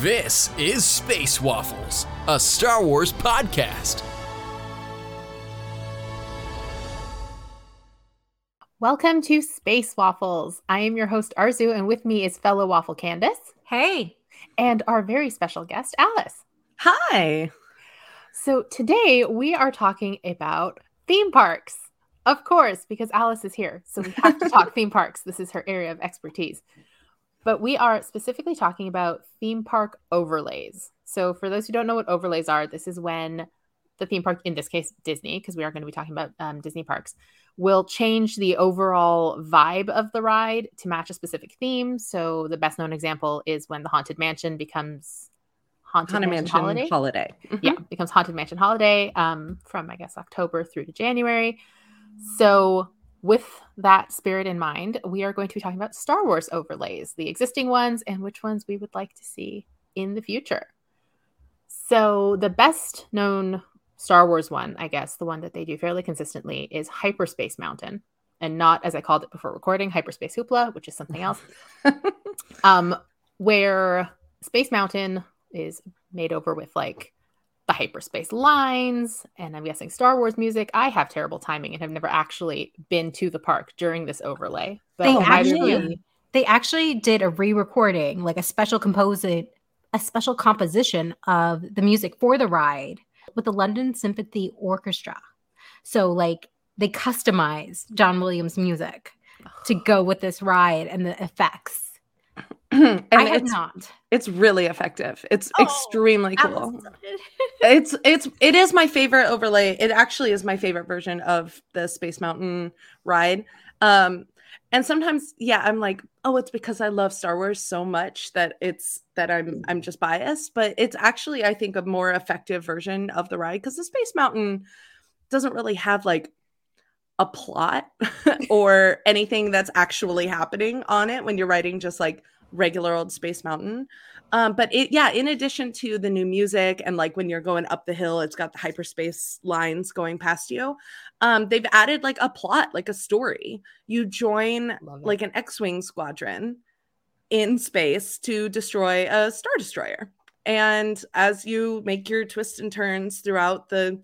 This is Space Waffles, a Star Wars podcast. Welcome to Space Waffles. I am your host, Arzu, and with me is fellow waffle Candace. Hey. And our very special guest, Alice. Hi. So today we are talking about theme parks. Of course, because Alice is here. So we have to talk theme parks. This is her area of expertise. But we are specifically talking about theme park overlays. So for those who don't know what overlays are, this is when the theme park, in this case, Disney, because we are going to be talking about um, Disney parks, will change the overall vibe of the ride to match a specific theme. So the best known example is when the Haunted Mansion becomes Haunted, Haunted Mansion, Mansion Holiday. Holiday. Mhm. Yeah, becomes Haunted Mansion Holiday um, from I guess October through to January. So with that spirit in mind, we are going to be talking about Star Wars overlays, the existing ones, and which ones we would like to see in the future. So the best known Star Wars one, I guess, the one that they do fairly consistently is Hyperspace Mountain, and not as I called it before recording, Hyperspace Hoopla, which is something else. um, where Space Mountain is made over with like the hyperspace lines and I'm guessing Star Wars music. I have terrible timing and have never actually been to the park during this overlay. But They have either you- actually they actually did a re-recording, like a special composite, a special composition of the music for the ride with the London Symphony Orchestra. So like they customized John Williams music to go with this ride and the effects. and I had it's, not. it's really effective. It's Oh, extremely cool. It's it's it is my favorite overlay. It actually is my favorite version of the Space Mountain ride. Um and sometimes yeah, I'm like, "Oh, it's because I love Star Wars so much that it's that I'm I'm just biased, but it's actually I think a more effective version of the ride cuz the Space Mountain doesn't really have like a plot or anything that's actually happening on it when you're riding just like regular old Space Mountain. Um, but it, yeah, in addition to the new music and like when you're going up the hill, it's got the hyperspace lines going past you. Um, they've added like a plot, like a story. You join like an X-wing squadron in space to destroy a star destroyer. And as you make your twists and turns throughout the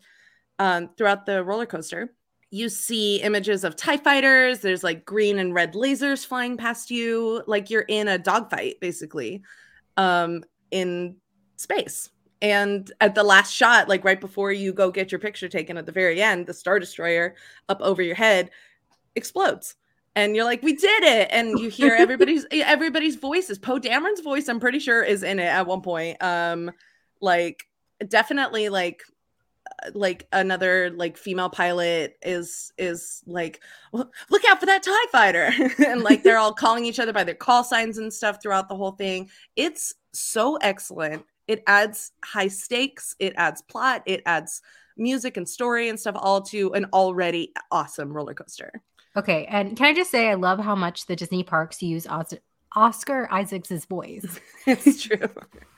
um, throughout the roller coaster, you see images of TIE fighters. There's like green and red lasers flying past you, like you're in a dogfight, basically, um, in space. And at the last shot, like right before you go get your picture taken at the very end, the Star Destroyer up over your head explodes. And you're like, we did it. And you hear everybody's everybody's voices. Poe Dameron's voice, I'm pretty sure, is in it at one point. Um, like definitely like like another like female pilot is is like "Well, look out for that tie fighter. And like they're all calling each other by their call signs and stuff throughout the whole thing. It's so excellent. It adds high stakes it adds plot it adds music and story and stuff all to an already awesome roller coaster. Okay, and can I just say I love how much the Disney parks use Os- Oscar Isaacs' voice. it's true.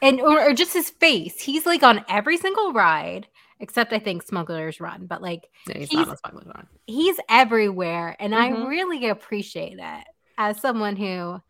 And or, or just his face. He's like on every single ride except I think Smuggler's Run, but like Yeah, he's he's- not Smuggler's Run. he's everywhere, and I Mhm. really appreciate it as someone who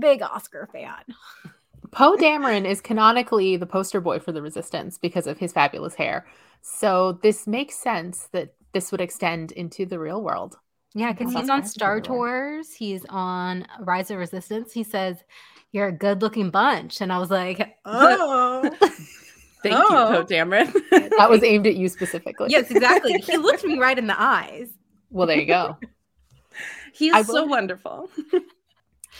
big Oscar fan. Poe Dameron is canonically the poster boy for the Resistance because of his fabulous hair. So this makes sense that this would extend into the real world. Yeah, because he's on Star. Tours. He's on Rise of Resistance. He says, "You're a good-looking bunch," and I was like, "Oh, thank Oh. you Poe Dameron That was aimed at you specifically. yes, exactly." he looked me right in the eyes. Well, there you go. he's I so wonderful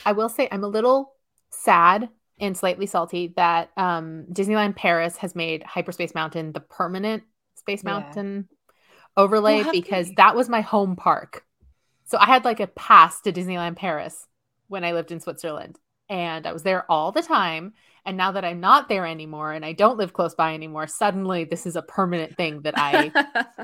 I will say I'm a little sad and slightly salty that um, Disneyland Paris has made Hyperspace Mountain the permanent Space Yeah. Mountain overlay Well, because they? that was my home park. So I had like a pass to Disneyland Paris when I lived in Switzerland and I was there all the time. And now that I'm not there anymore and I don't live close by anymore, suddenly this is a permanent thing that I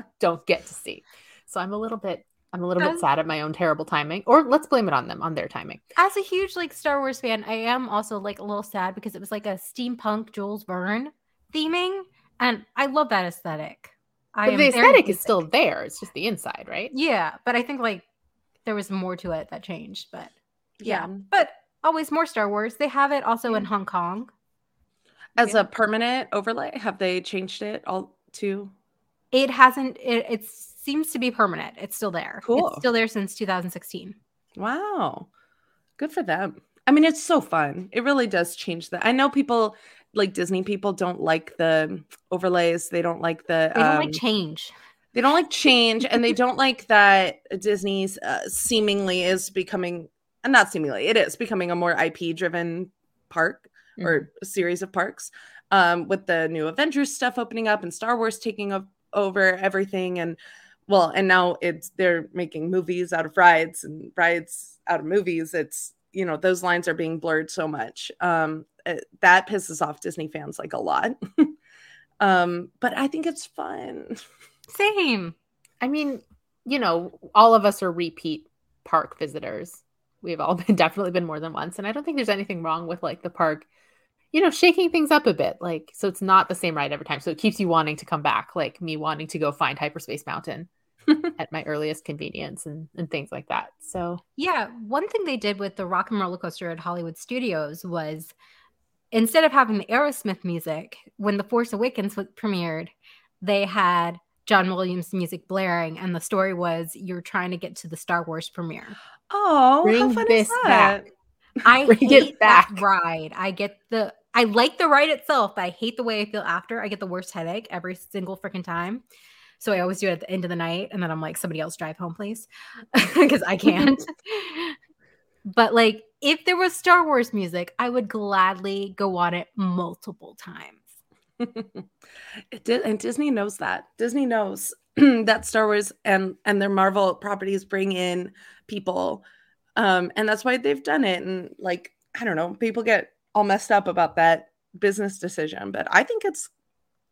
don't get to see. So I'm a little bit I'm a little bit sad at my own terrible timing. Or let's blame it on them, on their timing. As a huge like Star Wars fan, I am also like a little sad because it was like a steampunk Jules Verne theming, and I love that aesthetic. I But the aesthetic is still there. It's just the inside, right? yeah, but I think like there was more to it that changed. But yeah, Yeah. but always more Star Wars. They have it also in Hong Kong. As Yeah. a permanent overlay, have they changed it all to? It hasn't. It, it seems to be permanent. It's still there. Cool. It's still there since 2016. Wow, good for them. I mean, it's so fun. It really does change that. I know people like Disney people don't like the overlays. They don't like the. They don't um, like change. they don't like change, and they don't like that Disney's uh, seemingly is becoming. Uh, Not seemingly, it is becoming a more IP driven park or a series of parks um, with the new Avengers stuff opening up and Star Wars taking o- over everything. And well, and now it's they're making movies out of rides and rides out of movies. It's you know those lines are being blurred so much. Um, it- that pisses off Disney fans like a lot. um, but I think it's fun. Same. I mean, you know, all of us are repeat park visitors. We've all been definitely been more than once, and I don't think there's anything wrong with like the park, you know, shaking things up a bit. Like, so it's not the same ride every time. So it keeps you wanting to come back, like me wanting to go find Hyperspace Mountain at my earliest convenience and, and things like that. So Yeah, one thing they did with the Rock and Roller Coaster at Hollywood Studios was instead of having the Aerosmith music, when The Force Awakens was premiered, they had John Williams music blaring, and the story was you're trying to get to the Star Wars premiere. Oh, how fun this is that? I Bring hate that ride. I get the I like the ride itself, but I hate the way I feel after. I get the worst headache every single freaking time. So I always do it at the end of the night, and then I'm like, somebody else drive home, please, because I can't. but like, if there was Star Wars music, I would gladly go on it multiple times. it did, and Disney knows that. Disney knows that Star Wars and and their Marvel properties bring in people, um, and that's why they've done it. And like, I don't know, people get all messed up about that business decision, but I think it's,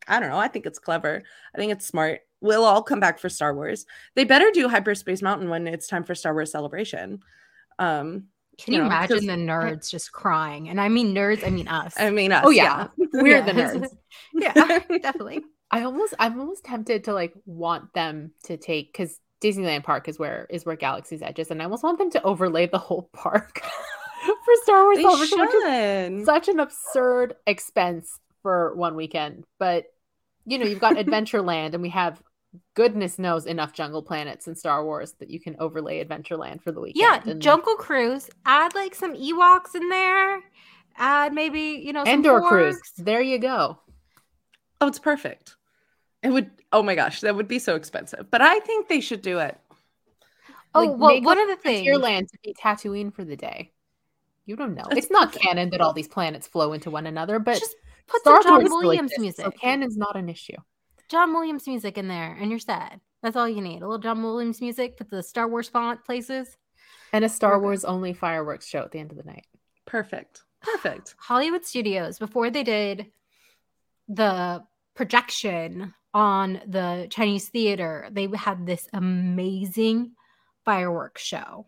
I don't know, I think it's clever. I think it's smart. We'll all come back for Star Wars. They better do Hyperspace Mountain when it's time for Star Wars Celebration. Um, Can you, You know, imagine 'cause the nerds just crying? And I mean nerds, I mean us. I mean, us, Oh, yeah. we're the nerds. yeah, definitely. I almost I'm almost tempted to like want them to take because Disneyland Park is where is where Galaxy's Edge is, and I almost want them to overlay the whole park for Star Wars They Celebration, which is such an absurd expense for one weekend. But you know, you've got Adventureland, and we have goodness knows enough jungle planets in Star Wars that you can overlay Adventureland for the weekend. Yeah, and Jungle Cruise. Add like some Ewoks in there. Add maybe you know some Endor Cruise. There you go. Oh, it's perfect. It would. Oh my gosh, that would be so expensive. But I think they should do it. Oh Like, well, one of the things. Frontierland to be Tatooine for the day. You don't know. That's it's not perfect. canon that all these planets flow into one another, but just put Star some John Wars Williams exists, music. So canon's not an issue. John Williams music in there, and you're sad. That's all you need. A little John Williams music. Put the Star Wars font places. And a Star We're. Wars only fireworks show at the end of the night. Perfect. Perfect. Hollywood Studios before they did the projection on the Chinese theater, they had this amazing fireworks show.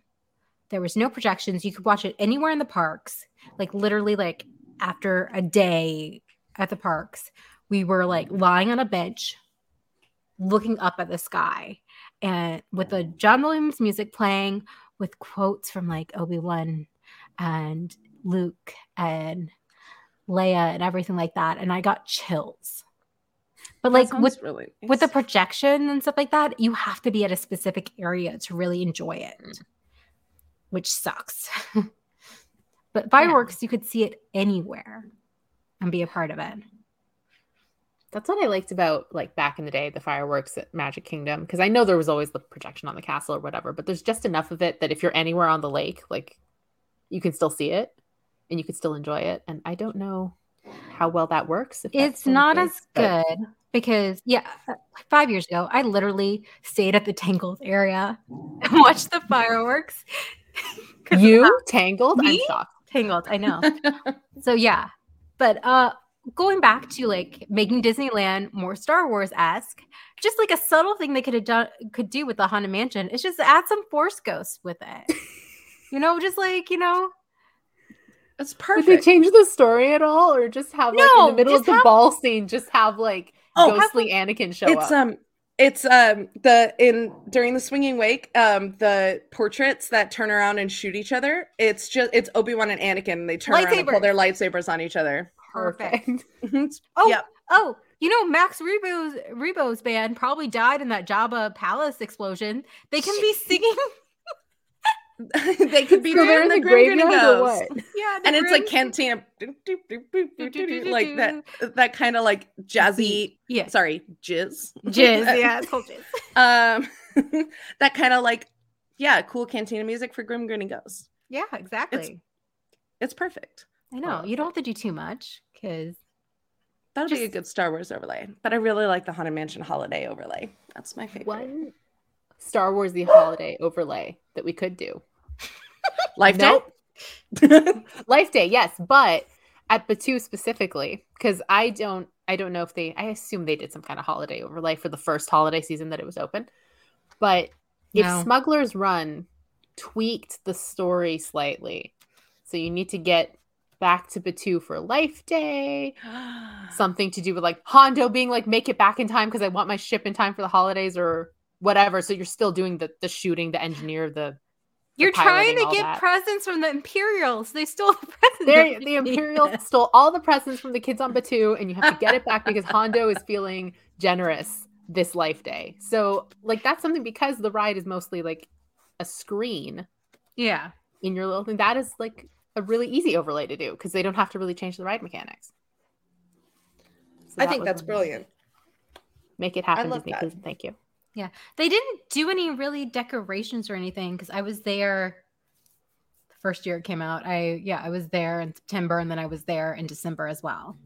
There was no projections. You could watch it anywhere in the parks. Like literally like after a day at the parks, we were like lying on a bench looking up at the sky and with the John Williams music playing with quotes from like Obi-Wan and Luke and Leia and everything like that. And I got chills. But That like with really with the projection and stuff like that, you have to be at a specific area to really enjoy it, which sucks. but fireworks, you could see it anywhere and be a part of it. That's what I liked about like back in the day, the fireworks at Magic Kingdom. Because I know there was always the projection on the castle or whatever, but there's just enough of it that if you're anywhere on the lake, like you can still see it and you can still enjoy it. And I don't know how well that works. if It's not as good because, yeah, five years ago, I literally stayed at the Tangles area and watched the fireworks. You tangled? I'm Me? shocked. Tangled, I know. so yeah but uh going back to like making disneyland more star wars-esque just like a subtle thing they could have done could do with the haunted mansion is just add some force ghosts with it you know just like you know It's Would they change the story at all, or just have like in the middle of the have- ball scene, just have like Oh, ghostly Anakin show it's up? um it's um the in during the swinging wake um the portraits that turn around and shoot each other it's just it's obi-wan and anakin and they turn around and pull their lightsabers on each other perfect. perfect. Oh, Yep. oh, you know, Max Rebo's Rebo's band probably died in that Jabba Palace explosion. They can be singing. they could be So doing there's the graveyard or what? yeah, and it's like Grim- cantina like that that kind of like jazzy Yeah, sorry jizz jizz. Yeah, it's called jizz. um that kind of like yeah cool cantina music for grim grinning Ghosts. Yeah, exactly. it's perfect I know you don't have to do too much because that'll be a good star wars overlay but i really like the haunted mansion holiday overlay that's my favorite One Star Wars the holiday overlay that we could do. life Nope. day Life Day, yes, but at Batuu specifically, because I don't, I don't know if they, I assume they did some kind of holiday overlay for the first holiday season that it was open. But if No. Smuggler's Run tweaked the story slightly, so you need to get back to Batuu for Life Day, something to do with like Hondo being like, make it back in time because I want my ship in time for the holidays or whatever. So you're still doing the the shooting, the engineer, the you're trying piloting, to get that. presents from the Imperials. They stole the presents. They're, the you. Imperials stole all the presents from the kids on Batuu, and you have to get it back because Hondo is feeling generous this life day. So, like, that's something because the ride is mostly like a screen Yeah, in your little thing. That is like a really easy overlay to do because they don't have to really change the ride mechanics. So i think that's brilliant Make it happen, love Disney. that. Please, thank you. They didn't do any really decorations or anything because I was there the first year it came out. I yeah, I was there in September and then I was there in December as well.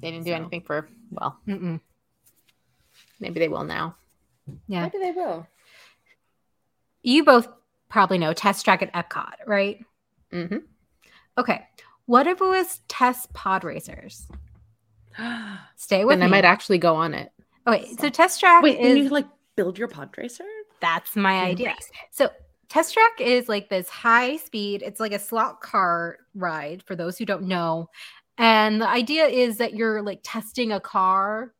They didn't do So. anything for well, Mm-mm. maybe they will now. Yeah, maybe they will you both probably know Test Track at Epcot, right? Mm hmm. Okay, what if it was Test Pod Racers? Stay with Then I might actually go on it. Okay, so Test Track wait is and you like build your pod racer that's my idea. So Test Track is like this high speed, it's like a slot car ride for those who don't know. And the idea is that you're like testing a car.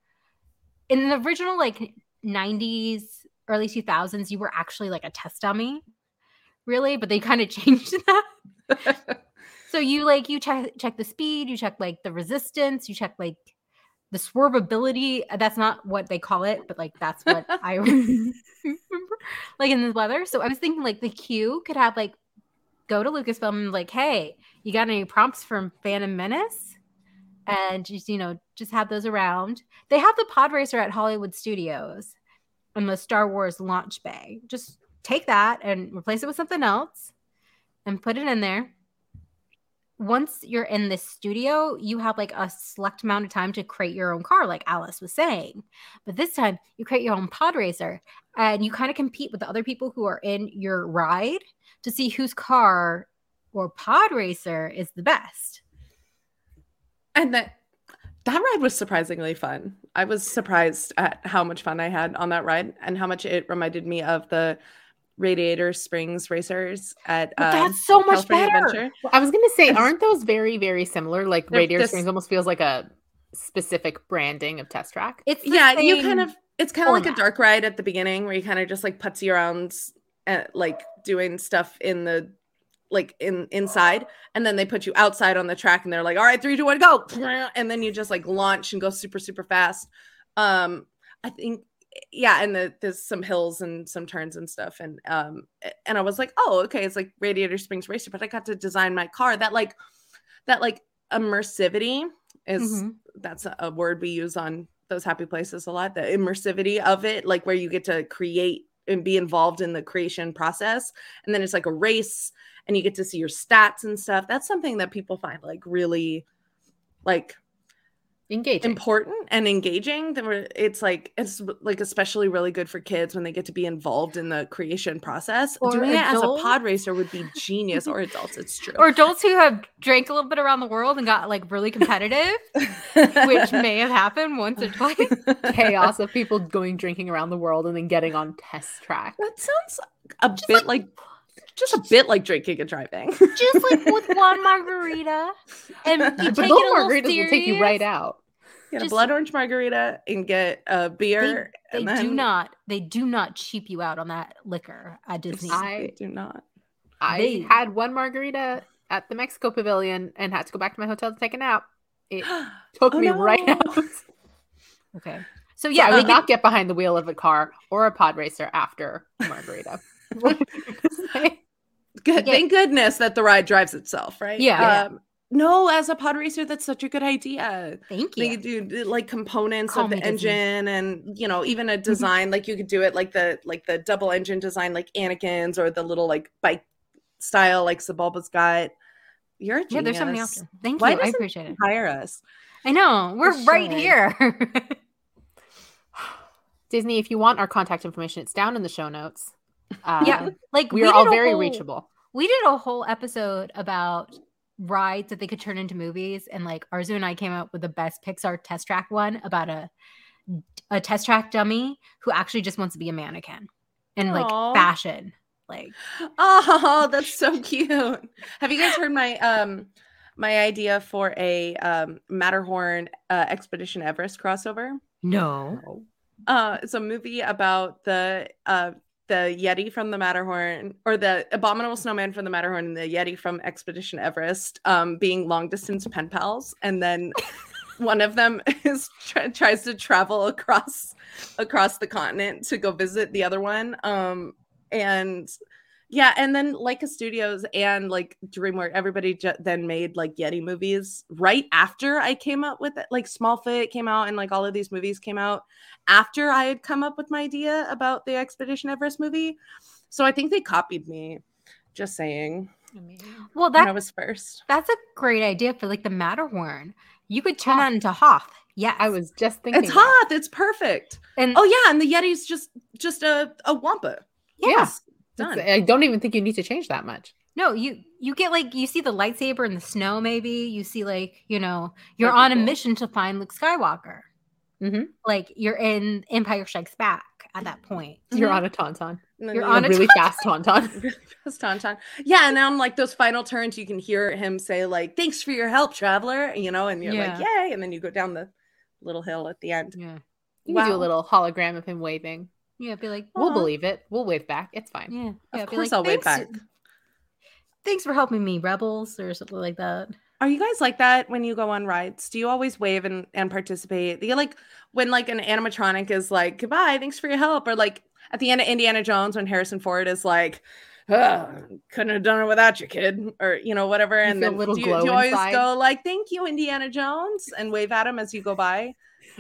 In the original like 90s, early 2000s, you were actually like a test dummy, really, but they kind of changed that. So you like you check check the speed, you check like the resistance, you check like the swervability. Uh, that's not what they call it, but like that's what I remember like in the weather. So I was thinking like the queue could have like go to Lucasfilm and like, hey, you got any prompts from Phantom Menace? And just you know, just have those around. They have the pod racer at Hollywood Studios in the Star Wars launch bay. Just take that and replace it with something else and put it in there once you're in this studio, you have like a select amount of time to create your own car, like Alice was saying. But this time, you create your own pod racer and you kind of compete with the other people who are in your ride to see whose car or pod racer is the best. and that that ride was surprisingly fun i was surprised at how much fun i had on that ride and how much it reminded me of the radiator springs racers at But um, that's so much California better. Adventure. Well, I was gonna say, aren't those very, very similar? Like They're Radiator this- Springs almost feels like a specific branding of Test Track. It's yeah you kind of it's kind of like a dark ride at the beginning where you kind of just like putzy around uh, like doing stuff in the like in inside and then they put you outside on the track and they're like all right three two one go and then you just like launch and go super super fast um i think yeah and the, there's some hills and some turns and stuff and um and i was like oh okay it's like radiator springs racer but i got to design my car that like that like immersivity is Mhm. that's a, a word we use on those happy places a lot the immersivity of it like where you get to create and be involved in the creation process and then it's like a race and you get to see your stats and stuff that's something that people find like really like Engaging. important and engaging There were- it's like it's like especially really good for kids when they get to be involved in the creation process Or doing it as a pod racer would be genius or adults it's true or adults who have drank a little bit around the world and got like really competitive, which may have happened once or twice. Chaos of people going drinking around the world and then getting on Test Track. that sounds a bit like, just a bit like drinking and driving just like with one margarita, and you But take those it a little margaritas will take you right out. get a blood orange margarita and get a beer They and do not. They do not cheap you out on that liquor at Disney. I- They do not I They- had one margarita at the Mexico Pavilion and had to go back to my hotel to take a nap. it took Oh, me right out. Okay. So yeah, I would not get behind the wheel of a car or a pod racer after margarita. Good. Yeah. Thank goodness that the ride drives itself, right? Yeah. Um, no, as a pod racer, that's such a good idea. thank you. could do like components Call of the Disney. engine and you know, even a design like you could do it like the like the double engine design like Anakin's or the little like bike style like Sebulba's got. You're a genius. Yeah, there's something else. Thank Why you. I appreciate it. Hire us. I know. We're You right should. here. Disney, if you want our contact information, it's down in the show notes. Uh, yeah. Like we we are all very whole- reachable. We did a whole episode about rides that they could turn into movies, and like Arzu and I came up with the best Pixar test track one about a a test track dummy who actually just wants to be a mannequin and like Aw. fashion. Like Oh, that's so cute. Have you guys heard my um my idea for a um Matterhorn uh, Expedition Everest crossover? no. Uh it's a movie about the uh the Yeti from the Matterhorn or the abominable snowman from the Matterhorn and the Yeti from Expedition Everest um being long distance pen pals. And then one of them is try tries to travel across across the continent to go visit the other one. Um and yeah and then Laika Studios and like DreamWorks everybody ju- then made like Yeti movies right after I came up with it like Smallfoot came out and like all of these movies came out after I had come up with my idea about the Expedition Everest movie so I think they copied me just saying Well, when I that was first that's a great idea for like the Matterhorn. You could turn that into Hoth. Yeah, I was just thinking. it's that. hot it's perfect and oh yeah and the Yeti's just just a a wampa yeah. Yes. Done It's- I don't even think you need to change that much. No, you you get like you see the lightsaber in the snow. Maybe you see like you know you're That'd be on a cool. mission to find Luke Skywalker. Mhm. Like you're in Empire Strikes Back at that point. You're Mhm. on a tauntaun. And then You're on a a really fast tauntaun. Fast tauntaun. Yeah, and on like those final turns, you can hear him say like, "Thanks for your help, traveler," you know, and you're like, "Yay!" And then you go down the little hill at the end. Yeah, You can do a little hologram of him waving. Yeah. Be like, We'll Aw. believe it. We'll wave back. It's fine. yeah, yeah. Of be course, like, I'll wave "Thanks- back. Thanks for helping me, rebels, or something like that. Are you guys like that when you go on rides? Do you always wave and, and participate? Do you like when like an animatronic is like, "Goodbye, thanks for your help," or like at the end of Indiana Jones when Harrison Ford is like. "Ugh, couldn't have done it without you, kid, or you know whatever. And feel a then little do you, do glow you always inside? go like, "Thank you, Indiana Jones," and wave at him as you go by?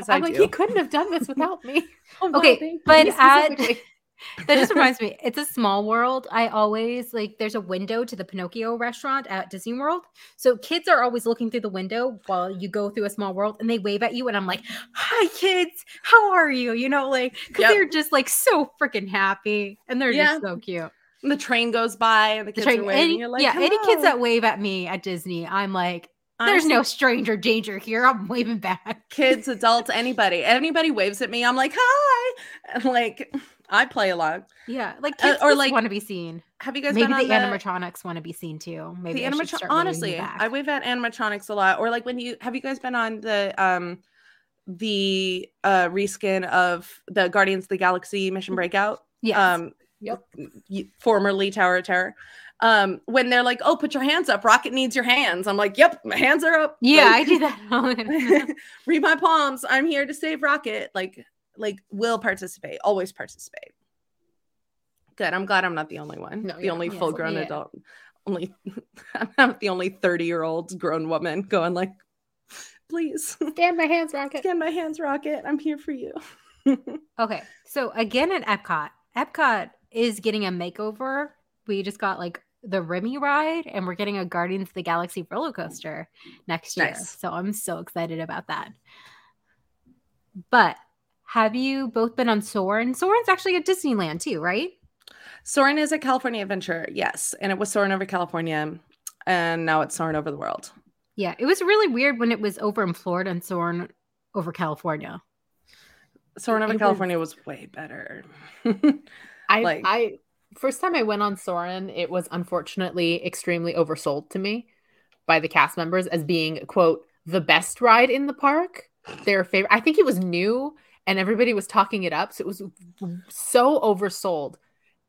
I'm I like, do. he couldn't have done this without me. Oh, Okay, but at that just reminds me, it's a small world. I always like there's a window to the Pinocchio restaurant at Disney World. So kids are always looking through the window while you go through a small world and they wave at you. And I'm like, Hi kids, how are you? You know, like because Yep. they're just like so freaking happy and they're Yeah. just so cute. And the train goes by and the The kids train- are waving. any, like, yeah, any kids that wave at me at Disney, I'm like, there's no stranger danger here. I'm waving back. kids, adults, anybody. Anybody waves at me, I'm like, hi. And like I play along. Yeah, like Uh, kids or, or like, want to be seen. Have you guys Maybe been the on the, animatronics want to be seen too. Maybe the start honestly. I wave at animatronics a lot. Or like when you have you guys been on the um the uh reskin of the Guardians of the Galaxy Mission Breakout? yes. Um Yep. formerly Tower of Terror. Um, when they're like, "Oh, put your hands up! Rocket needs your hands." I'm like, "Yep, my hands are up." yeah, Like- I do that. all the time. read my palms i'm here to save rocket like like will participate always participate good i'm glad i'm not the only one No, the yeah, only yeah, full grown yeah. adult only i'm not the only 30 year old grown woman going like please Stand my hands, Rocket. get my hands rocket i'm here for you Okay, so again at Epcot, Epcot is getting a makeover. We just got like the Remy ride, and we're getting a Guardians of the Galaxy roller coaster next year. Nice. So I'm so excited about that. But have you both been on Soarin'? Soren's actually at Disneyland too, right? soarin' is a california adventure yes and it was soarin' over california and now it's soarin' over the world Yeah, it was really weird when it was over in Florida and Soarin' over California. soarin' over It was- california was way better I, Like- I first time I went on Soarin', it was unfortunately extremely oversold to me by the cast members as being quote the best ride in the park. Their favorite. I think it was new and everybody was talking it up, so it was so oversold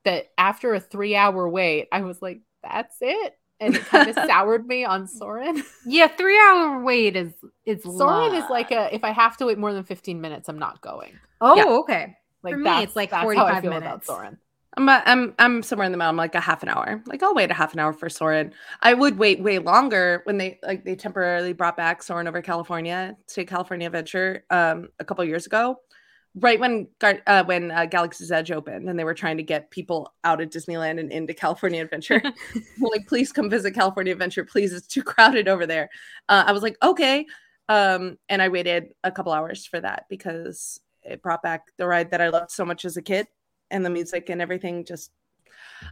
that after a three hour wait, I was like, "That's it." and it kind of soured me on Soarin'. Yeah, three hour wait is is Soarin' is like a if I have to wait more than 15 minutes, I'm not going. oh Yeah. okay. Like For me, it's like that's how I 45 feel about minutes. Soarin'. I'm, I'm I'm somewhere in the middle. I'm like a half an hour. Like I'll wait a half an hour for Soarin'. I would wait way longer when they like they temporarily brought back Soarin' over California to California Adventure um a couple years ago, right when uh, when uh, Galaxy's Edge opened and they were trying to get people out of Disneyland and into California Adventure. like please come visit California Adventure, please. It's too crowded over there. Uh, I was like okay, um, and I waited a couple hours for that because it brought back the ride that I loved so much as a kid and the music and everything just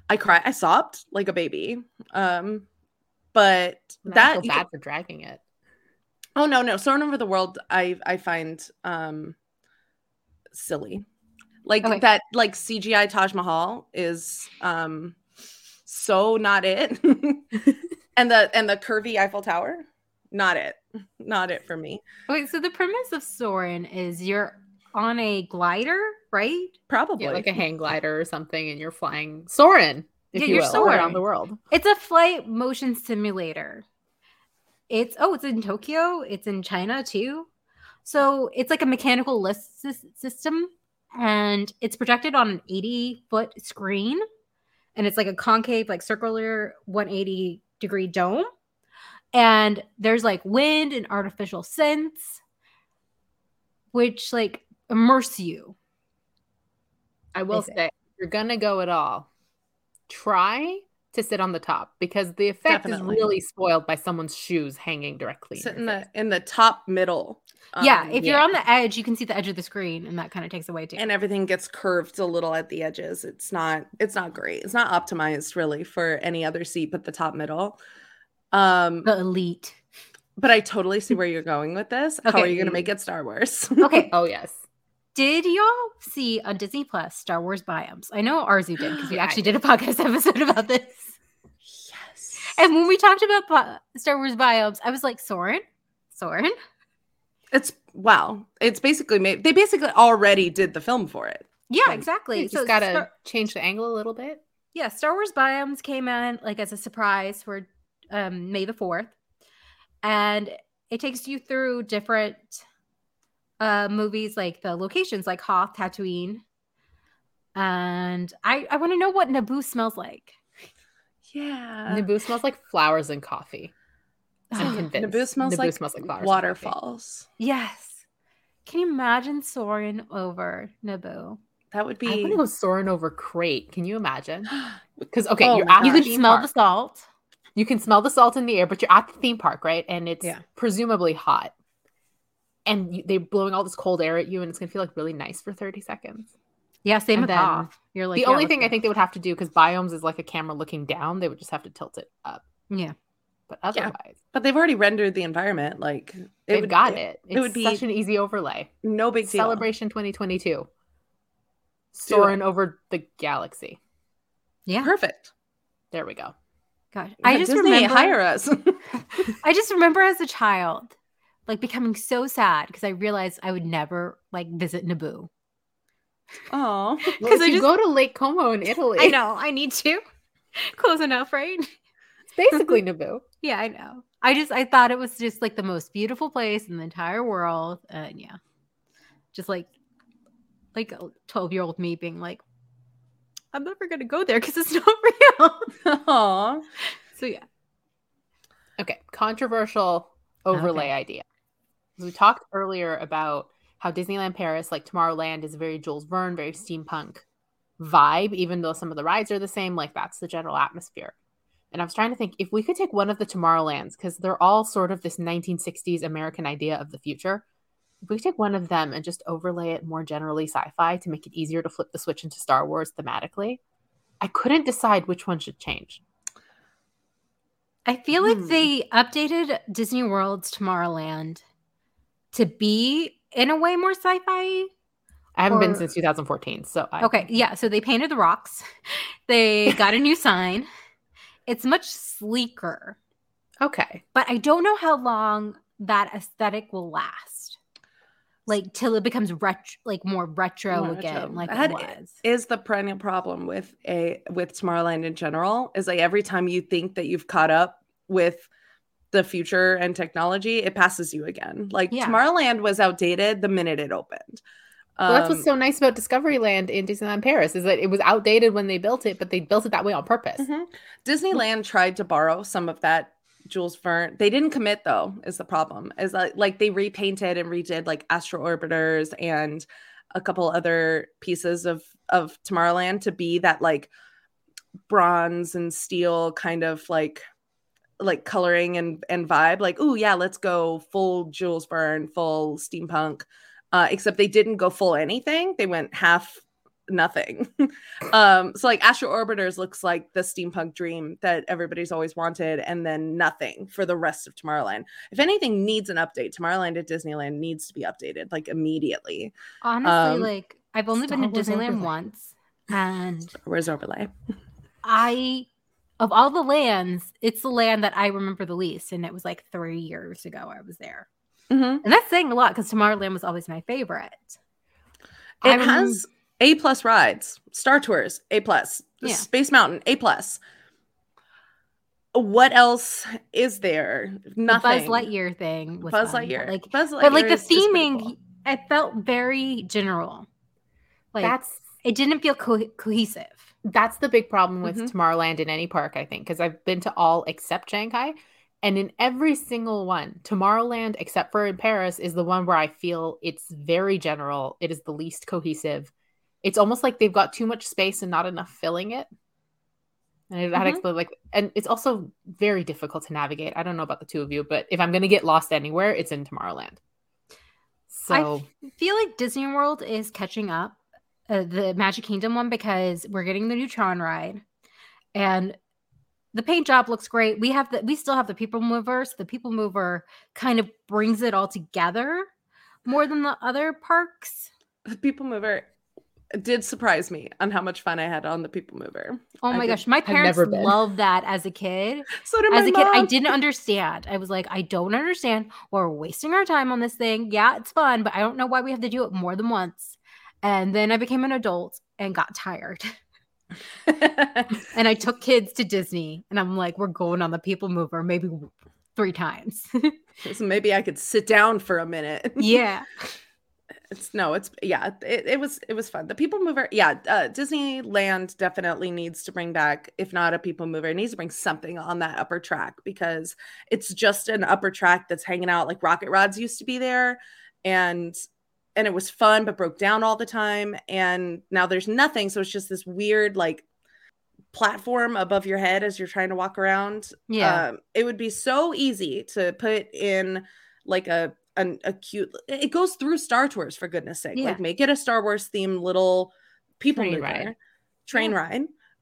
I cried I sobbed like a baby. Um but And I that feel bad for dragging it. oh no no. Soaring over the world I I find um silly. Like Okay. that like CGI Taj Mahal is um so not it. And the and the curvy Eiffel Tower not it. Not it for me. Okay, so the premise of Soarin' is you're on a glider, right? probably Yeah, like a hang glider or something, and you're flying soaring. if Yeah, you you're will, soaring. around the world. It's a flight motion simulator. It's oh, it's in Tokyo. It's in China too. So it's like a mechanical lift sys- system, and it's projected on an 80 foot screen, and it's like a concave, like circular 180 degree dome. And there's like wind and artificial scents, which like immerse you. I will say, if you're gonna go at all, try to sit on the top because the effect Definitely. is really spoiled by someone's shoes hanging directly. sit in in the in the top middle yeah, Um, if you're on the edge, you can see the edge of the screen, and that kind of takes away too. and everything gets curved a little at the edges. It's not it's not great. It's not optimized really for any other seat but the top middle. Um the elite. but I totally see where you're going with this. How are you going to make it Star Wars? Okay, Oh yes, Did y'all see on Disney Plus Star Wars biomes? I know Arzu did because we actually did a podcast episode about this. yes. And when we talked about Star Wars biomes, I was like, Soarin', Soarin'. It's wow. It's basically made they basically already did the film for it. Yeah, Like, exactly. you just gotta Star- change the angle a little bit. yeah, Star Wars biomes came in like as a surprise for um, May the fourth, and it takes you through different uh, movies, like the locations, like Hoth, Tatooine, and I I want to know what Naboo smells like. Yeah. Naboo smells like flowers and coffee. I'm convinced. Naboo smells Naboo like, smells like flowers and coffee. waterfalls. Yes. Can you imagine soaring over Naboo? That would be. I want be to go soaring over Crait. Can you imagine? Because okay, Oh you're at You can theme smell park. the salt. You can smell the salt in the air, but you're at the theme park, right? And it's Yeah. presumably hot. And you, they're blowing all this cold air at you, and it's gonna feel like really nice for 30 seconds. Yeah, same And with then Hoth. You're like the yeah, only let's thing I think they would have to do, because biomes is like a camera looking down, they would just have to tilt it up. Yeah. But otherwise, but they've already rendered the environment like it they've would- got it. It's it would be such an easy overlay. No big deal. Celebration 2022. Soaring over the galaxy. Yeah. Perfect. There we go. Gosh. Yeah, I just Disney, remember hire us. I just remember as a child like becoming so sad because I realized I would never like visit Naboo. Oh, because if I you just- go to Lake Como in Italy, I know, I need to. Close enough, right? it's basically Naboo. Yeah, I know. I just I thought it was just like the most beautiful place in the entire world. And yeah. Just like like a 12 year old me being like, I'm never gonna go there because it's not real. Aw. so yeah. Okay, controversial overlay Okay. idea. We talked earlier about how Disneyland Paris, like Tomorrowland, is very Jules Verne, very steampunk vibe, even though some of the rides are the same. Like that's the general atmosphere. And I was trying to think if we could take one of the Tomorrowlands, because they're all sort of this 1960s American idea of the future. If we could take one of them and just overlay it more generally sci-fi to make it easier to flip the switch into Star Wars thematically, I couldn't decide which one should change. I feel like Hmm. they updated Disney World's Tomorrowland to be in a way more sci-fi. I haven't been since 2014, so I, Okay, yeah. So they painted the rocks. They got a new sign. It's much sleeker, Okay. but I don't know how long that aesthetic will last. like till it becomes retro, like more retro More again, like That it was. is the perennial problem with a with Tomorrowland in general is like every time you think that you've caught up with the future and technology, it passes you again. Like Yeah. Tomorrowland was outdated the minute it opened. Well, that's Um, what's so nice about Discoveryland in Disneyland Paris is that it was outdated when they built it, but they built it that way on purpose. Mhm. Disneyland tried to borrow some of that Jules Verne. They didn't commit though, is the problem. Is like like they repainted and redid like Astro Orbiters and a couple other pieces of of Tomorrowland to be that like bronze and steel kind of like like coloring and and vibe. Like, oh yeah, let's go full Jules Verne, full steampunk. Uh, except they didn't go full anything. They went half nothing. um, so like Astro Orbiters looks like the steampunk dream that everybody's always wanted, and then nothing for the rest of Tomorrowland. If anything needs an update, Tomorrowland at Disneyland needs to be updated like immediately. Honestly, Um, like I've only been to Wars Disneyland overlay. once, and Where's overlay? I, of all the lands, it's the land that I remember the least, and it was like three years ago I was there, Mhm. and that's saying a lot because Tomorrowland was always my favorite. I It has A plus rides, Star Tours A plus, Yeah. Space Mountain A plus. What else is there? the Nothing. Buzz Lightyear thing. Was Buzz fun, Lightyear. like, Buzz Lightyear, but like the theming, cool. it felt very general. Like That's it didn't feel co- cohesive. That's the big problem with Mhm. Tomorrowland in any park, I think, because I've been to all except Shanghai. And in every single one, Tomorrowland, except for in Paris, is the one where I feel it's very general. It is the least cohesive. It's almost like they've got too much space and not enough filling it. And I had to Mhm. explain like, and it's also very difficult to navigate. I don't know about the two of you, but if I'm going to get lost anywhere, it's in Tomorrowland. So I feel like Disney World is catching up, uh, the Magic Kingdom one, because we're getting the new Tron ride, and the paint job looks great. We have the we still have the People Mover. So the People Mover kind of brings it all together more than the other parks. the People Mover did surprise me on how much fun I had on the People Mover. Oh I my did- gosh, my parents never loved that as a kid. So did As my a kid, I didn't understand. I was like, I don't understand. We're wasting our time on this thing. Yeah, it's fun, but I don't know why we have to do it more than once. And then I became an adult and got tired. and I took kids to Disney, and I'm like, we're going on the People Mover maybe three times. so maybe I could sit down for a minute. yeah, It's no, it's yeah, it, it was it was fun. The People Mover, yeah, uh, Disneyland definitely needs to bring back, if not a People Mover, it needs to bring something on that upper track because it's just an upper track that's hanging out. Like Rocket Rods used to be there, and and it was fun, but broke down all the time. And now there's nothing, so it's just this weird like platform above your head as you're trying to walk around. yeah. Um, it would be so easy to put in like a an a cute. It goes through Star Tours for goodness sake. Yeah. Like make it a Star Wars themed little people Train mover, ride. train ride.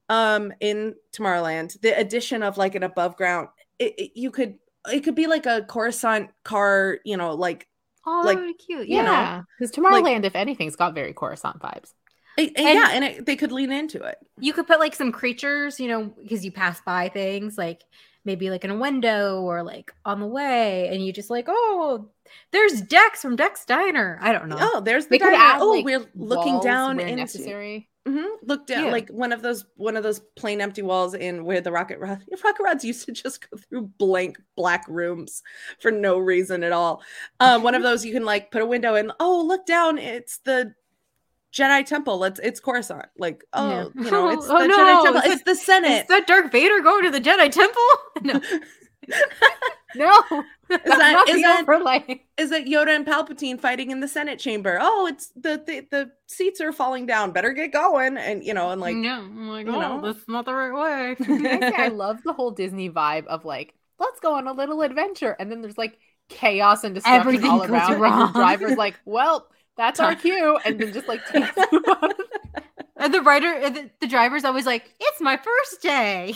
Um, in Tomorrowland, the addition of like an above ground, it, it- you could it could be like a Coruscant car, you know, like oh, like, that would be cute. you Yeah, know, yeah, because Tomorrowland, if anything's got very Coruscant vibes. it- And- yeah, and it, they could lean into it. you could put like some creatures, you know, because you pass by things like maybe like in a window or like on the way, and you just like, oh, there's Dex from Dex Diner. I don't know. Oh, there's the They could diner. add, oh, like, we're looking down where into necessary. Hmm Look down Yeah. like one of those one of those plain empty walls in where the rocket rod rocket rods used to just go through blank black rooms for no reason at all. Um, one of those you can like put a window in. Oh, look down! It's the Jedi Temple. Let's it's Coruscant. Like oh, Yeah. you know, it's Oh, the no, Jedi Temple. is It's the Senate. Is that Darth Vader going to the Jedi Temple? No. No, that's that- not is the that- overlay. Is it Yoda and Palpatine fighting in the Senate chamber? Oh, it's the the, the seats are falling down. Better get going. And you know, and like no, I'm like, you oh, know. that's not the right way. I I love the whole Disney vibe of like, let's go on a little adventure, and then there's like chaos and destruction Everything all goes around. And the driver's like, well, that's our cue, and then just like takes and the writer, the, the driver's always like, "It's my first day."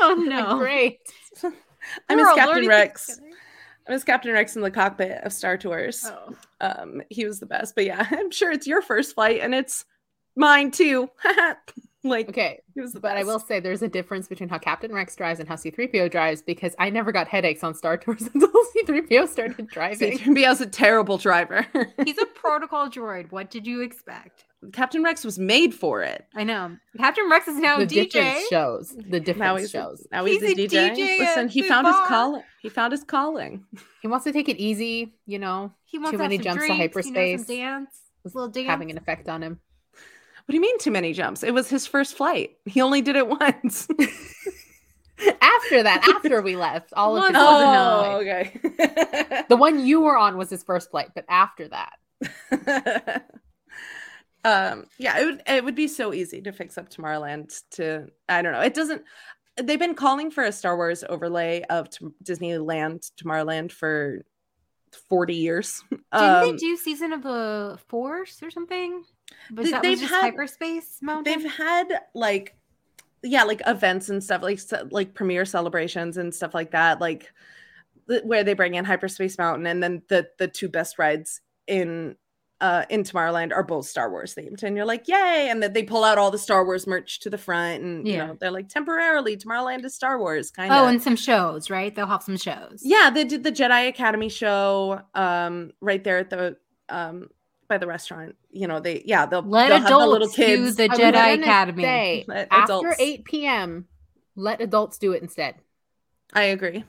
oh no, Great. I We're miss Captain learning Rex. things together. I was Captain Rex in the cockpit of Star Tours. Oh. Um, he was the best. But yeah, I'm sure it's your first flight and it's mine too. Like, Okay, he was the but I will say there's a difference between how Captain Rex drives and how C3PO drives because I never got headaches on Star Tours until C3PO started driving. C-3PO's a terrible driver. He's a protocol droid. What did you expect? Captain Rex was made for it. I know. Captain Rex is now the a DJ. difference shows. The Now difference he's shows. now he's, He's a a DJ. DJ Listen, he the found his bar. call. He found his calling. He wants to take it easy, you know, He wants Too to have many some jumps to hyperspace. You know, dance. was Little dance. having an effect on him. What do you mean too many jumps? It was his first flight. He only did it once. after that, after we left, all of his Once was oh, okay. The one you were on was his first flight, but after that, um yeah it would it would be so easy to fix up tomorrowland to i don't know it doesn't they've been calling for a star wars overlay of t- disneyland tomorrowland for 40 years Didn't Um, they do season of the Force or something? But Th- that they've was had- hyperspace mountain. they've had like yeah like events and stuff like like premiere celebrations and stuff like that like where they bring in hyperspace mountain and then the the two best rides in uh in tomorrowland are both star wars themed and you're like yay and then they pull out all the star wars merch to the front and you know they're like temporarily tomorrowland is star wars kind of Oh, and some shows, right? They'll have some shows. yeah they did the jedi academy show um right there at the um by the restaurant you know they yeah they'll Let they'll have the little adults do the Jedi Academy. say, after adults- 8 p.m., let adults do it instead. i agree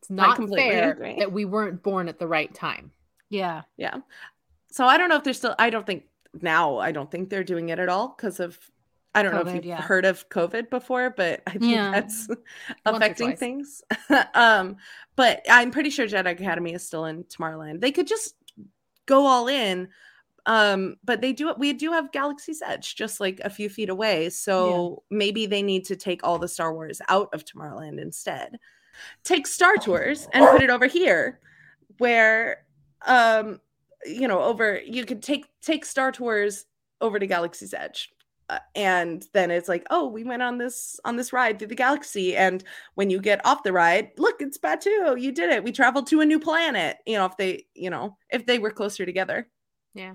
It's not fair agree. that we weren't born at the right time. Yeah. Yeah. So I don't know if they're still, I don't think now, I don't think they're doing it at all because of, I don't know if you've yeah. heard of COVID before, but I think Yeah. that's affecting things. um, but I'm pretty sure Jedi Academy is still in Tomorrowland. They could just go all in. Um, but they do we do have Galaxy's Edge just like a few feet away. So maybe they need to take all the Star Wars out of Tomorrowland instead. Take Star Tours and put it over here where um you know over you could take take star tours over to galaxy's edge uh, and then it's like oh we went on this on this ride through the galaxy and when you get off the ride look it's batuu you did it we traveled to a new planet you know if they you know if they were closer together Yeah.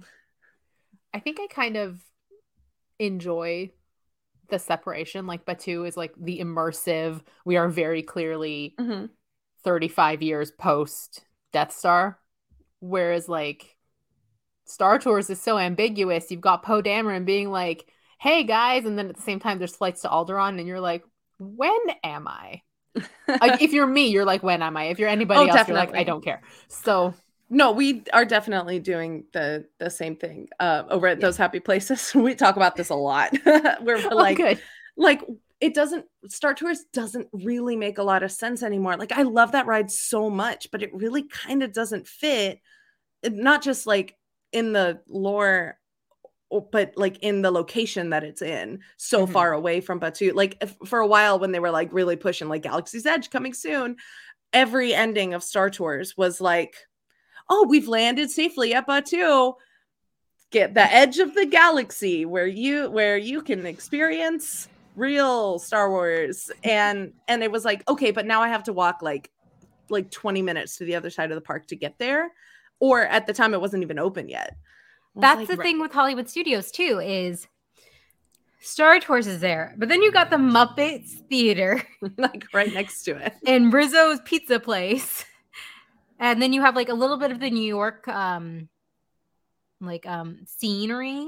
I think I kind of enjoy the separation. Like Batuu is like the immersive, we are very clearly 35 years post Death Star. Whereas like Star Tours is so ambiguous. You've got Poe Dameron being like, hey guys, and then at the same time there's flights to Alderaan, and you're like, when am I? Like, if you're me, you're like, when am I? If you're anybody Oh, else, you're like. I don't care. So no we are definitely doing the the same thing uh over at those happy places we talk about this a lot where we're oh, like good. like it doesn't Star Tours doesn't really make a lot of sense anymore. Like I love that ride so much, but it really kind of doesn't fit not just like in the lore but like in the location that it's in so Mhm. far away from Batuu. Like if, for a while when they were like really pushing like Galaxy's Edge coming soon, every ending of Star Tours was like, "Oh, we've landed safely at Batuu." Get the edge of the galaxy where you where you can experience real Star Wars and and it was like okay but now I have to walk like like 20 minutes to the other side of the park to get there or at the time it wasn't even open yet. That's like, the thing with Hollywood Studios too is Star Tours is there, but then you got the Muppets Theater like right next to it. and Rizzo's Pizza Place, and then you have like a little bit of the New York um like um scenery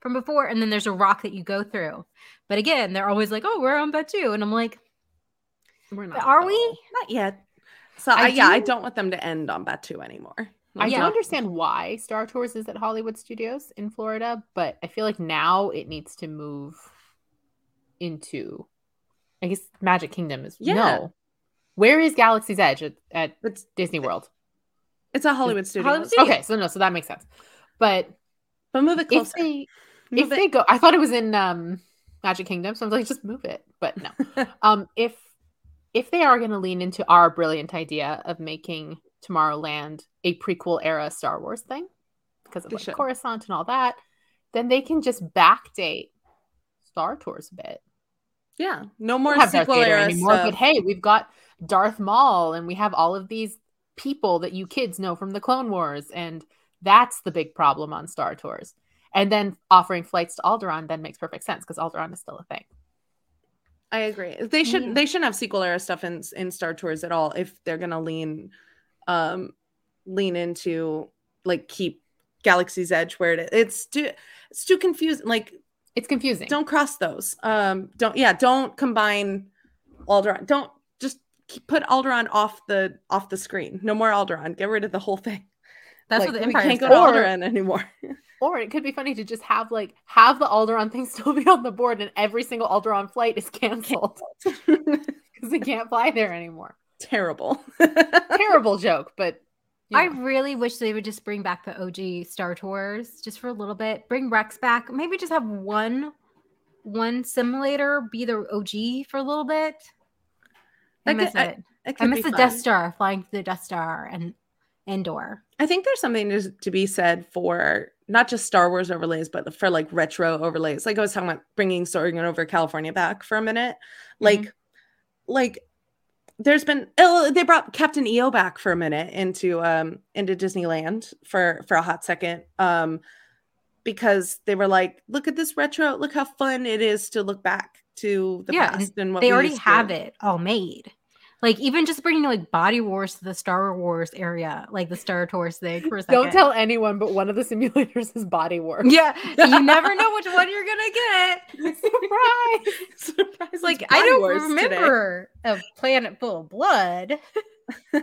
from before, and then there's a rock that you go through. But again, they're always like, "Oh, we're on Batuu," and I'm like, We're not. "Are we?" Not yet. So I I, yeah, I do- don't want them to end on Batuu anymore. I Yeah. do understand why Star Tours is at Hollywood Studios in Florida, but I feel like now it needs to move into, I guess, Magic Kingdom is Yeah. no. Where is Galaxy's Edge at, at It's Disney World? it's a Hollywood studio. Hollywood Studios. Okay, so no, so that makes sense. But But move it if they Move if it- they go, I thought it was in um Magic Kingdom, so I was like, just move it. But no, um, if if they are going to lean into our brilliant idea of making Tomorrowland a prequel era Star Wars thing because of They like should. Coruscant and all that, then they can just backdate Star Tours a bit. yeah, no more sequel era anymore, stuff. but hey, we've got Darth Maul, and we have all of these people that you kids know from the Clone Wars, and that's the big problem on Star Tours. and then offering flights to Alderaan then makes perfect sense because Alderaan is still a thing. I agree. They should Yeah. they shouldn't have sequel era stuff in in Star Tours at all if they're gonna lean um lean into like keep Galaxy's Edge where it is. It's too it's too confusing. Like It's confusing. don't cross those. Um don't yeah, don't combine Alderaan. Don't just keep, put Alderaan off the off the screen. No more Alderaan. Get rid of the whole thing. That's Like, what the we Empire can't go to Alderaan anymore. Or it could be funny to just have like have the Alderaan thing still be on the board and every single Alderaan flight is canceled because they can't fly there anymore. Terrible. Terrible joke, but you I really wish they would just bring back the OG Star Tours just for a little bit. Bring Rex back. Maybe just have one one simulator be the OG for a little bit. I That miss I- it. It I miss the fun. Death Star, flying through the Death Star and Endor. I think there's something to, to be said for not just Star Wars overlays, but for like retro overlays. Like I was talking about bringing Soarin' over California back for a minute. Mm-hmm. Like, like there's been oh, they brought Captain EO back for a minute into um into Disneyland for for a hot second. Um because they were like, look at this retro, look how fun it is to look back to the Yeah, past and what They already have it all made. Like even just bringing like Body Wars to the Star Wars area, like the Star Tours thing for a second. don't tell anyone, but one of the simulators is body Wars. Yeah, you never know which one you're gonna get. Surprise! Surprise! Like I don't Wars today. remember a planet full of blood.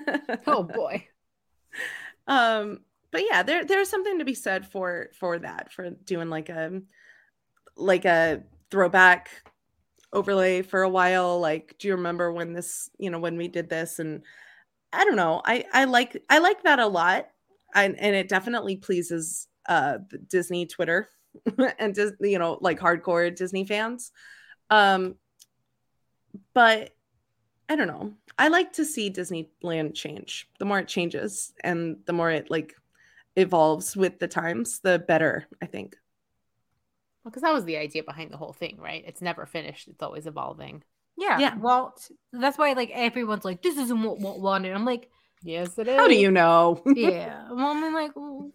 Oh boy. um but yeah there there's something to be said for for that for doing like a like a throwback overlay for a while like do you remember when this you know when we did this? And i don't know i i like i like that a lot and and it definitely pleases uh disney twitter and Dis- you know like hardcore disney fans. Um but i don't know i like to see disneyland change. The more it changes and the more it like evolves with the times the better i think Because that was the idea behind the whole thing, right? It's never finished. It's always evolving. Yeah, Yeah. Well, that's why like everyone's like, "This isn't what Walt wanted." I'm like, Yes, it is. how do you know "Yeah." well, I'm like, well,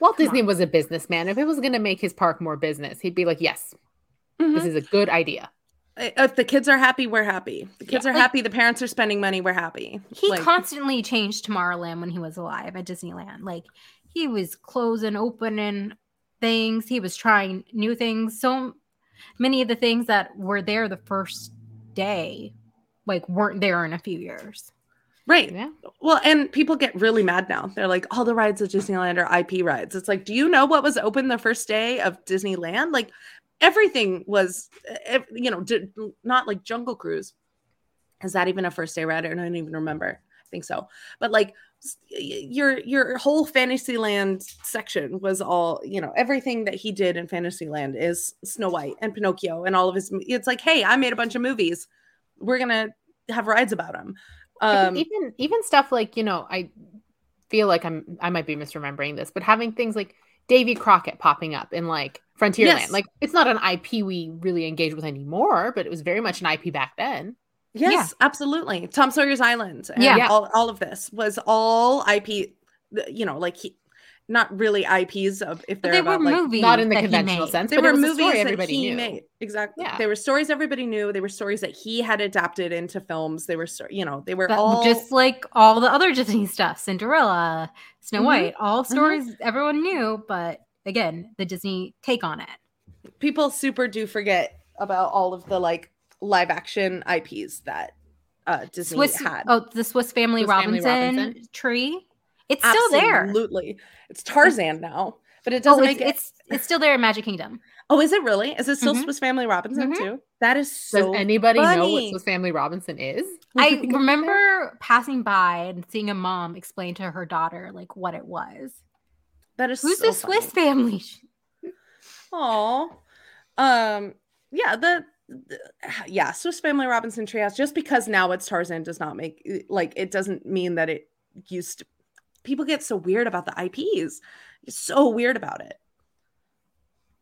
Walt Come Disney was a businessman. If it was going to make his park more business, he'd be like, "Yes, Mhm. this is a good idea." if the kids are happy we're happy the kids Yeah. are Like- happy the parents are spending money we're happy he Like, constantly changed Tomorrowland when he was alive at Disneyland. Like he was closing, opening things. He was trying new things. So many of the things that were there the first day, like weren't there in a few years. right Yeah. well and people get really mad now they're like all the rides at disneyland are ip rides it's like do you know what was open the first day of disneyland like everything was eh, you know d- not like jungle cruise is that even a first day ride i don't even remember i think so but like s- y- your your whole fantasyland section was all you know everything that he did in fantasyland is snow white and pinocchio and all of his it's like hey i made a bunch of movies we're gonna have rides about them um even even stuff like you know, I feel like I'm I might be misremembering this, but having things like Davy Crockett popping up in like Frontierland, Yes. like it's not an IP we really engage with anymore, but it was very much an IP back then. Yes, absolutely. Tom Sawyer's Island. And Yeah. Yeah. All, all of this was all IP, you know, like he, not really IPs of if they're they were about like movies. Not in the conventional sense, they but were it was a movies story that he knew. made. Exactly. Yeah. They were stories everybody knew. They were stories that he had adapted into films. They were, you know, they were That- all just like all the other Disney stuff, Cinderella, Snow Mhm. White, all Mhm. stories everyone knew, but again, the Disney take on it. people super do forget about all of the like live action IPs that uh Disney Swiss, had. oh, the Swiss Family, Swiss Family Robinson, Robinson. tree. It's still there. Absolutely. It's Tarzan now, but it Oh, doesn't it's, make it. it's it's still there in Magic Kingdom. Oh, is it really? Is it still Mhm. Swiss Family Robinson Mhm. too? That is so. Does so. anybody know what. Swiss Family Robinson is? I remember passing by and seeing a mom explain to her daughter like what it was. that is Who's so the Swiss family? Oh, um, yeah, the, the- yeah Swiss Family Robinson Treehouse. Just because now it's Tarzan does not make eh, like it doesn't mean that it used. to... People get so weird about the IPs. It's So weird about it.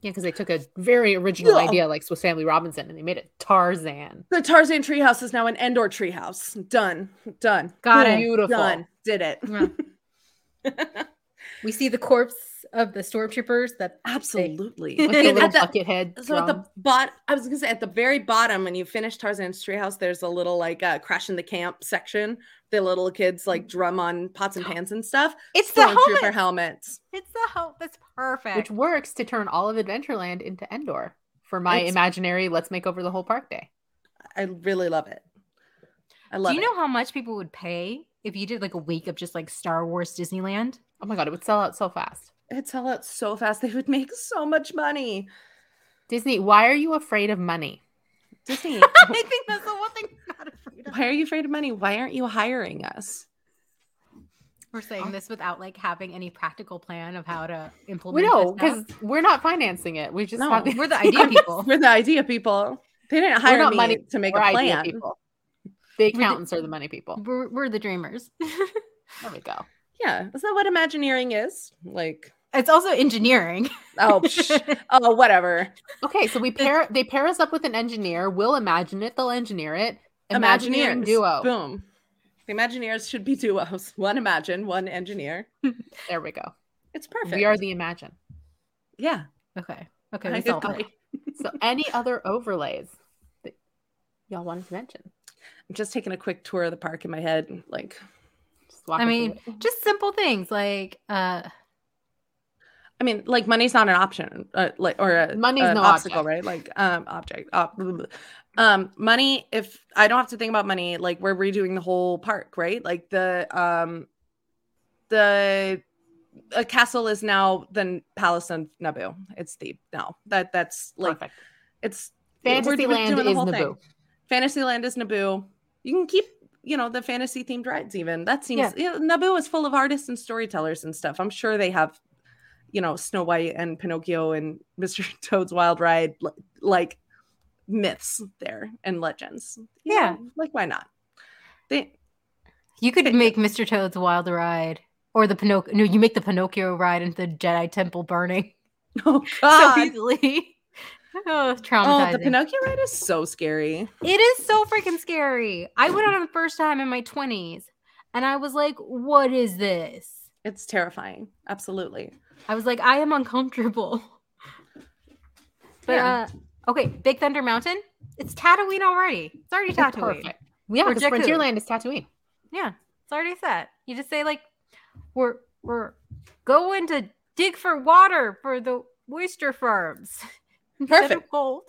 Yeah, because they took a very original Yeah. idea like Swiss Family Robinson and they made it Tarzan. The Tarzan Treehouse is now an Endor Treehouse. Done. Done. Got it. Beautiful. Done. Did it. Yeah. We see the corpse of the stormtroopers that Absolutely. With the little at the- bucket head. so at the bot, I was gonna say at the very bottom when you finish Tarzan's treehouse, there's a little like uh, crash in the camp section. The little kids like drum on pots and pans and stuff. it's the Stormtrooper helmet. helmets. It's the helmet. That's perfect. which works to turn all of Adventureland into Endor for my It's- imaginary let's make over the whole park day. I really love it. I love Do you it. know how much people would pay if you did like a week of just like Star Wars Disneyland? Oh my god, it would sell out so fast. It'd sell out so fast. They would make so much money. Disney, why are you afraid of money? Disney, I think that's the one thing I'm not afraid of. why are you afraid of money? Why aren't you hiring us? We're saying this without like having any practical plan of how to implement. We know because we're not financing it. We just No, have the, we're the idea people. We're the idea people. They didn't We're hire not me money- to make we're a idea plan. people. The the- accountants are the money people. We're, we're the dreamers. There we go. Yeah, isn't that what Imagineering is? Like, it's also engineering. oh, psh, oh, whatever. Okay, so we pair they pair us up with an engineer. We'll imagine it. They'll engineer it. Imagineering Imagineers. duo. Boom. The Imagineers should be duos. One Imagine, one Engineer. There we go. It's perfect. We are the Imagine. yeah. Okay. Okay. I We solved it. So any other overlays that y'all wanted to mention? I'm just taking a quick tour of the park in my head. Like, Just walk I mean, just simple things like uh I mean, like money's not an option, uh, like or a, Money's an no obstacle, object. right? Like, um, object, op- um, money. If I don't have to think about money, like we're redoing the whole park, right? Like the um, the a castle is now the palace of Naboo. It's the no that that's like perfect. it's Fantasyland is whole thing. Naboo. Fantasyland is Naboo. You can keep, you know, the fantasy themed rides. Even that seems. Yeah. Yeah. Naboo is full of artists and storytellers and stuff. I'm sure they have, you know, Snow White and Pinocchio and Mr. Toad's Wild Ride, like myths there and legends. You Yeah. like why not? They you could make Mr. Toad's Wild Ride or the Pinocchio. No, you make the Pinocchio ride into the Jedi Temple burning oh so god. easily. oh, oh, traumatizing. the Pinocchio ride is so scary. It is so freaking scary. I went on it the first time in my 20s and I was like, what is this? It's terrifying. Absolutely. I was like, I am uncomfortable. But Yeah. uh okay, Big Thunder Mountain. It's Tatooine already. It's already It's Tatooine. perfect. Yeah, because. Frontierland is Tatooine. Yeah, it's already set. You just say like, we're we're going to dig for water for the oyster farms. instead of Perfect. gold.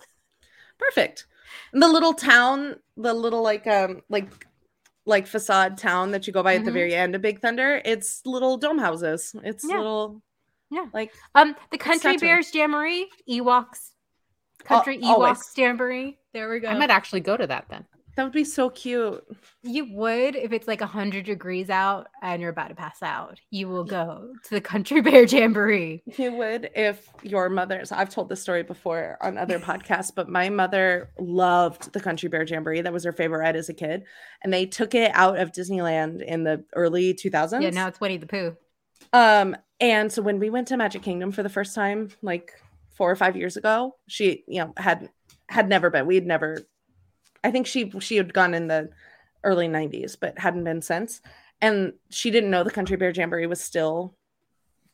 Perfect. And the little town, the little like um like like facade town that you go by at the Mhm. very end of Big Thunder, it's little dome houses. It's Yeah. little Yeah. like Um, the Country Bears Jamboree, Ewoks, Country Al- always. Ewoks Jamboree. There we go. I might actually go to that then. That would be so cute. You would if it's like 100 degrees out and you're about to pass out. You will go to the Country Bear Jamboree. You would if your mother's I've told this story before on other podcasts, but my mother loved the Country Bear Jamboree. That was her favorite ride as a kid. And they took it out of Disneyland in the early 2000s. Yeah, now it's Winnie the Pooh. Um, and so when we went to Magic Kingdom for the first time, like four or five years ago, she, you know, had had never been. We had never. I think she she had gone in the early '90s, but hadn't been since. And she didn't know the Country Bear Jamboree was still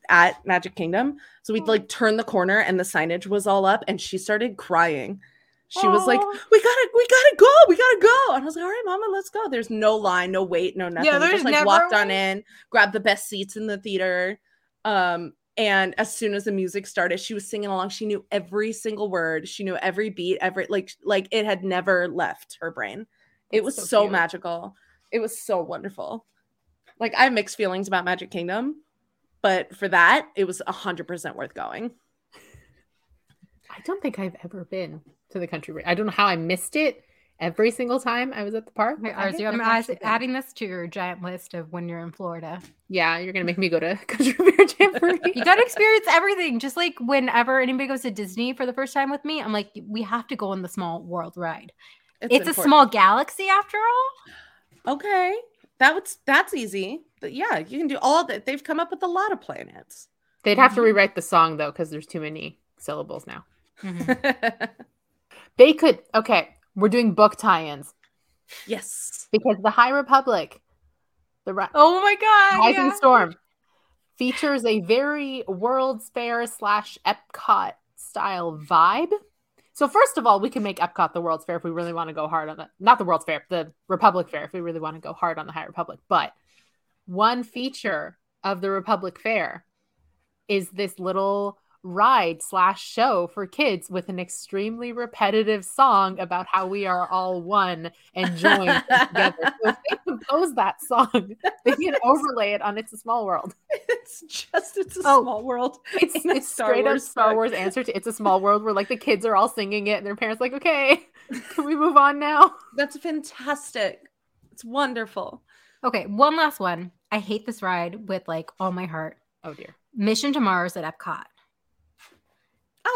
at Magic Kingdom. So we'd like turn the corner and the signage was all up, and she started crying. She was like, "We gotta, we gotta go, we gotta go." And I was like, "All right, Mama, let's go." There's no line, no wait, no nothing. We there's just like never walked on in, grabbed the best seats in the theater. Um, and as soon as the music started, she was singing along. She knew every single word. She knew every beat, every like like it had never left her brain. It was so so, magical. It was so wonderful. Like I have mixed feelings about Magic Kingdom, but for that, it was a hundred percent worth going. I don't think I've ever been to the country. I don't know how I missed it every single time I was at the park. Okay, but I Arzu, have I'm never add- adding this to your giant list of when you're in Florida. Yeah, you're gonna make me go to Country Bear Jamboree. You got to experience everything. Just like whenever anybody goes to Disney for the first time with me, I'm like, we have to go on the small world ride. It's, a small galaxy after all. Okay, that was that's easy. But yeah, you can do all that. They've come up with a lot of planets. They'd have to Mhm. rewrite the song though, because there's too many syllables now. Mm-hmm. They could. Okay, we're doing book tie-ins yes. because the High Republic, the Ri- Oh my god! Rising yeah. Storm, features a very World's Fair slash Epcot style vibe. So first of all, we can make Epcot the World's Fair if we really want to go hard on the not the World's Fair, the Republic Fair if we really want to go hard on the High Republic. But one feature of the Republic Fair is this little ride slash show for kids with an extremely repetitive song about how we are all one and joined together. So if they compose that song, they can overlay it on It's a Small World. It's just it's a Oh, small world. It's, in a it's straight up Star song. Wars answer to It's a Small World where like the kids are all singing it and their parents like, okay, can we move on now? That's fantastic. It's wonderful. Okay, one last one. I hate this ride with like all my heart. Oh dear. Mission to Mars at Epcot.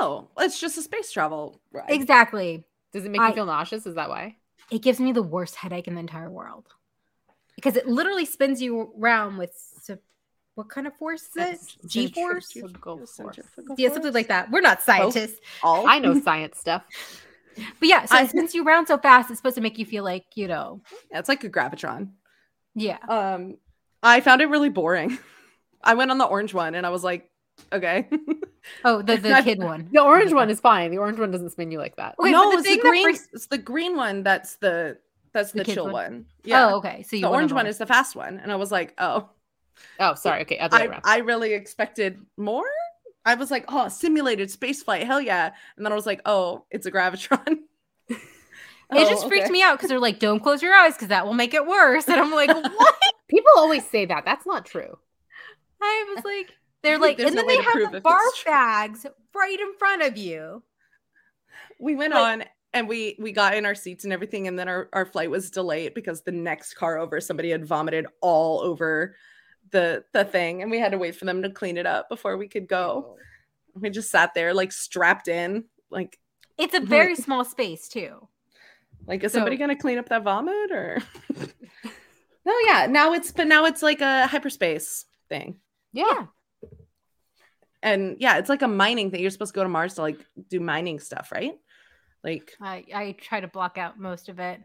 Oh, it's just a space travel ride. Exactly. Does it make I- you feel nauseous? Is that why? It gives me the worst headache in the entire world because it literally spins you around with su- what kind of force is it? G force? Force. Yeah, something like that. We're not scientists, All I know science stuff. but yeah. So I- it spins you around so fast, it's supposed to make you feel like you know, Yeah, it's like a gravitron. yeah. Um, I found it really boring. I went on the orange one and I was like, okay. Oh, the the I- kid one. The orange one is fine. The orange one doesn't spin you like that. Okay, no, the it's thing the that green. freaks- It's the green one. That's the that's The the, chill one? one. Yeah. Oh, okay. So you the orange one one. is the fast one, and I was like, oh, Oh, sorry. Okay, I. I really expected more. I was like, oh, simulated space flight, hell yeah! And then I was like, oh, it's a gravitron. It Oh, just freaked me out because they're like, "Don't close your eyes because that will make it worse." And I'm like, "What?" People always say that. That's not true. I was like, "They're like," and then they have the barf bags right in front of you. we went Like- on and we we got in our seats and everything and then our, our flight was delayed because the next car over somebody had vomited all over the the thing and we had to wait for them to clean it up before we could go we just sat there like strapped in like It's a very small space too. like is So- somebody gonna clean up that vomit or no yeah now it's but now it's like a hyperspace thing Yeah. And yeah it's like a mining thing you're supposed to go to mars to like do mining stuff right like I I try to block out most of it.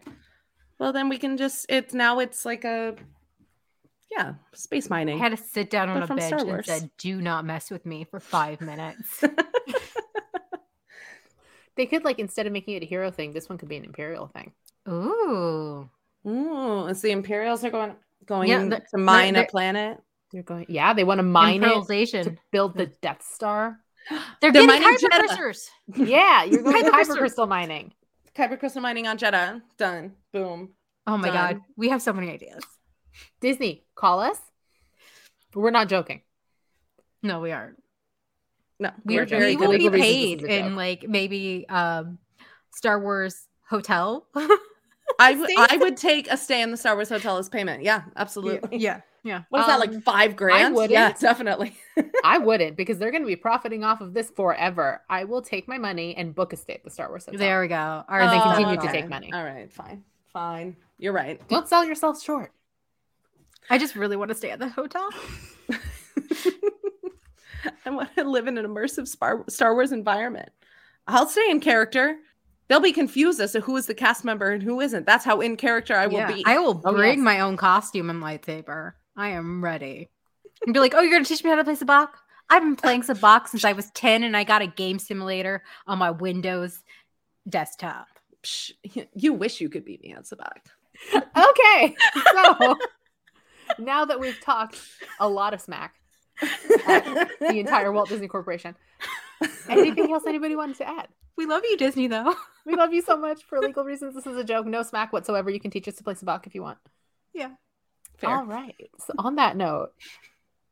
Well, then we can just it's now it's like a yeah, space mining. I had to sit down on But a from bench Star and said, "Do not mess with me for five minutes." They could like instead of making it a hero thing, this one could be an imperial thing. Ooh, Ooh, it's the Imperials are going going Yeah, the- to mine they're- a planet. They're going, yeah, they want to mine it to build the Death Star. They're, They're getting mining hyper Jedha. Yeah, you're going Kyber hyper crystal. crystal mining. Kyber crystal mining on Jedha. Done. Boom. Oh my god, we have so many ideas. Disney, call us. We're not joking. No, we aren't. No, We, We're we will be paid this is a in like maybe um Star Wars hotel. I, w- I would take a stay in the Star Wars hotel as payment. Yeah, absolutely. yeah, yeah. What is that Um, like five grand? wouldn't. Yeah, definitely. I wouldn't because they're going to be profiting off of this forever. I will take my money and book a stay at the Star Wars Hotel. There we go. Or they they continue continue to to take take. money. All right, fine, fine. You're right. Don't sell yourself short. I just really want to stay at the hotel. I want to live in an immersive Star, Star Wars environment. I'll stay in character. They'll be confused as to who is the cast member and who isn't. That's how in character I will Yeah, be. I will Oh, bring yes. my own costume and lightsaber. I am ready. And be like, oh, you're gonna teach me how to play Sabacc? I've been playing Sabacc since I was 10 and I got a game simulator on my Windows desktop. Psh, you wish you could beat me at Sabacc. Okay. So now that we've talked a lot of smack, at the entire Walt Disney Corporation, anything else anybody wanted to add? We love you, Disney, though. We love you so much. For legal reasons, this is a joke. No smack whatsoever. You can teach us to play Sabacc if you want. Yeah. Fair. All right. So on that note,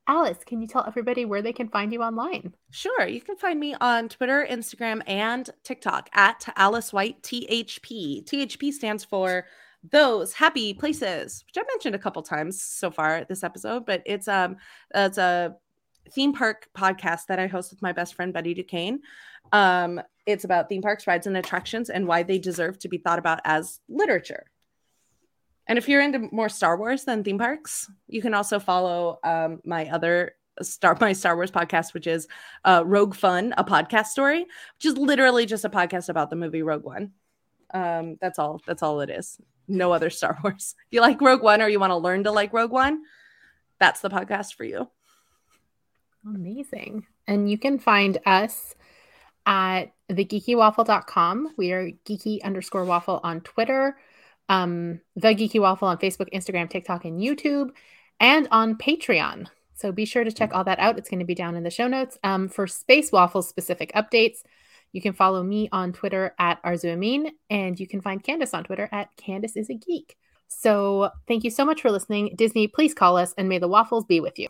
Alice, can you tell everybody where they can find you online? Sure. You can find me on Twitter, Instagram, and TikTok at Alice White THP. THP stands for those happy places, which I mentioned a couple times so far this episode, but it's um it's a theme park podcast that I host with my best friend Betty Duquesne. Um, it's about theme parks, rides, and attractions and why they deserve to be thought about as literature. And if you're into more Star Wars than theme parks, you can also follow um, my other Star my Star Wars podcast, which is uh, Rogue Fun, a podcast story, which is literally just a podcast about the movie Rogue One. Um, that's all. That's all it is. No other Star Wars. If you like Rogue One or you want to learn to like Rogue One, that's the podcast for you. Amazing. And you can find us at thegeekywaffle.com. We are geeky underscore waffle on Twitter, um, the geeky waffle on Facebook, Instagram, TikTok, and YouTube, and on Patreon. So be sure to check all that out. It's going to be down in the show notes. Um, for Space Waffle specific updates, you can follow me on Twitter at Arzuamin, and you can find Candace on Twitter at Candace is a Geek. So thank you so much for listening. Disney, please call us, and may the waffles be with you.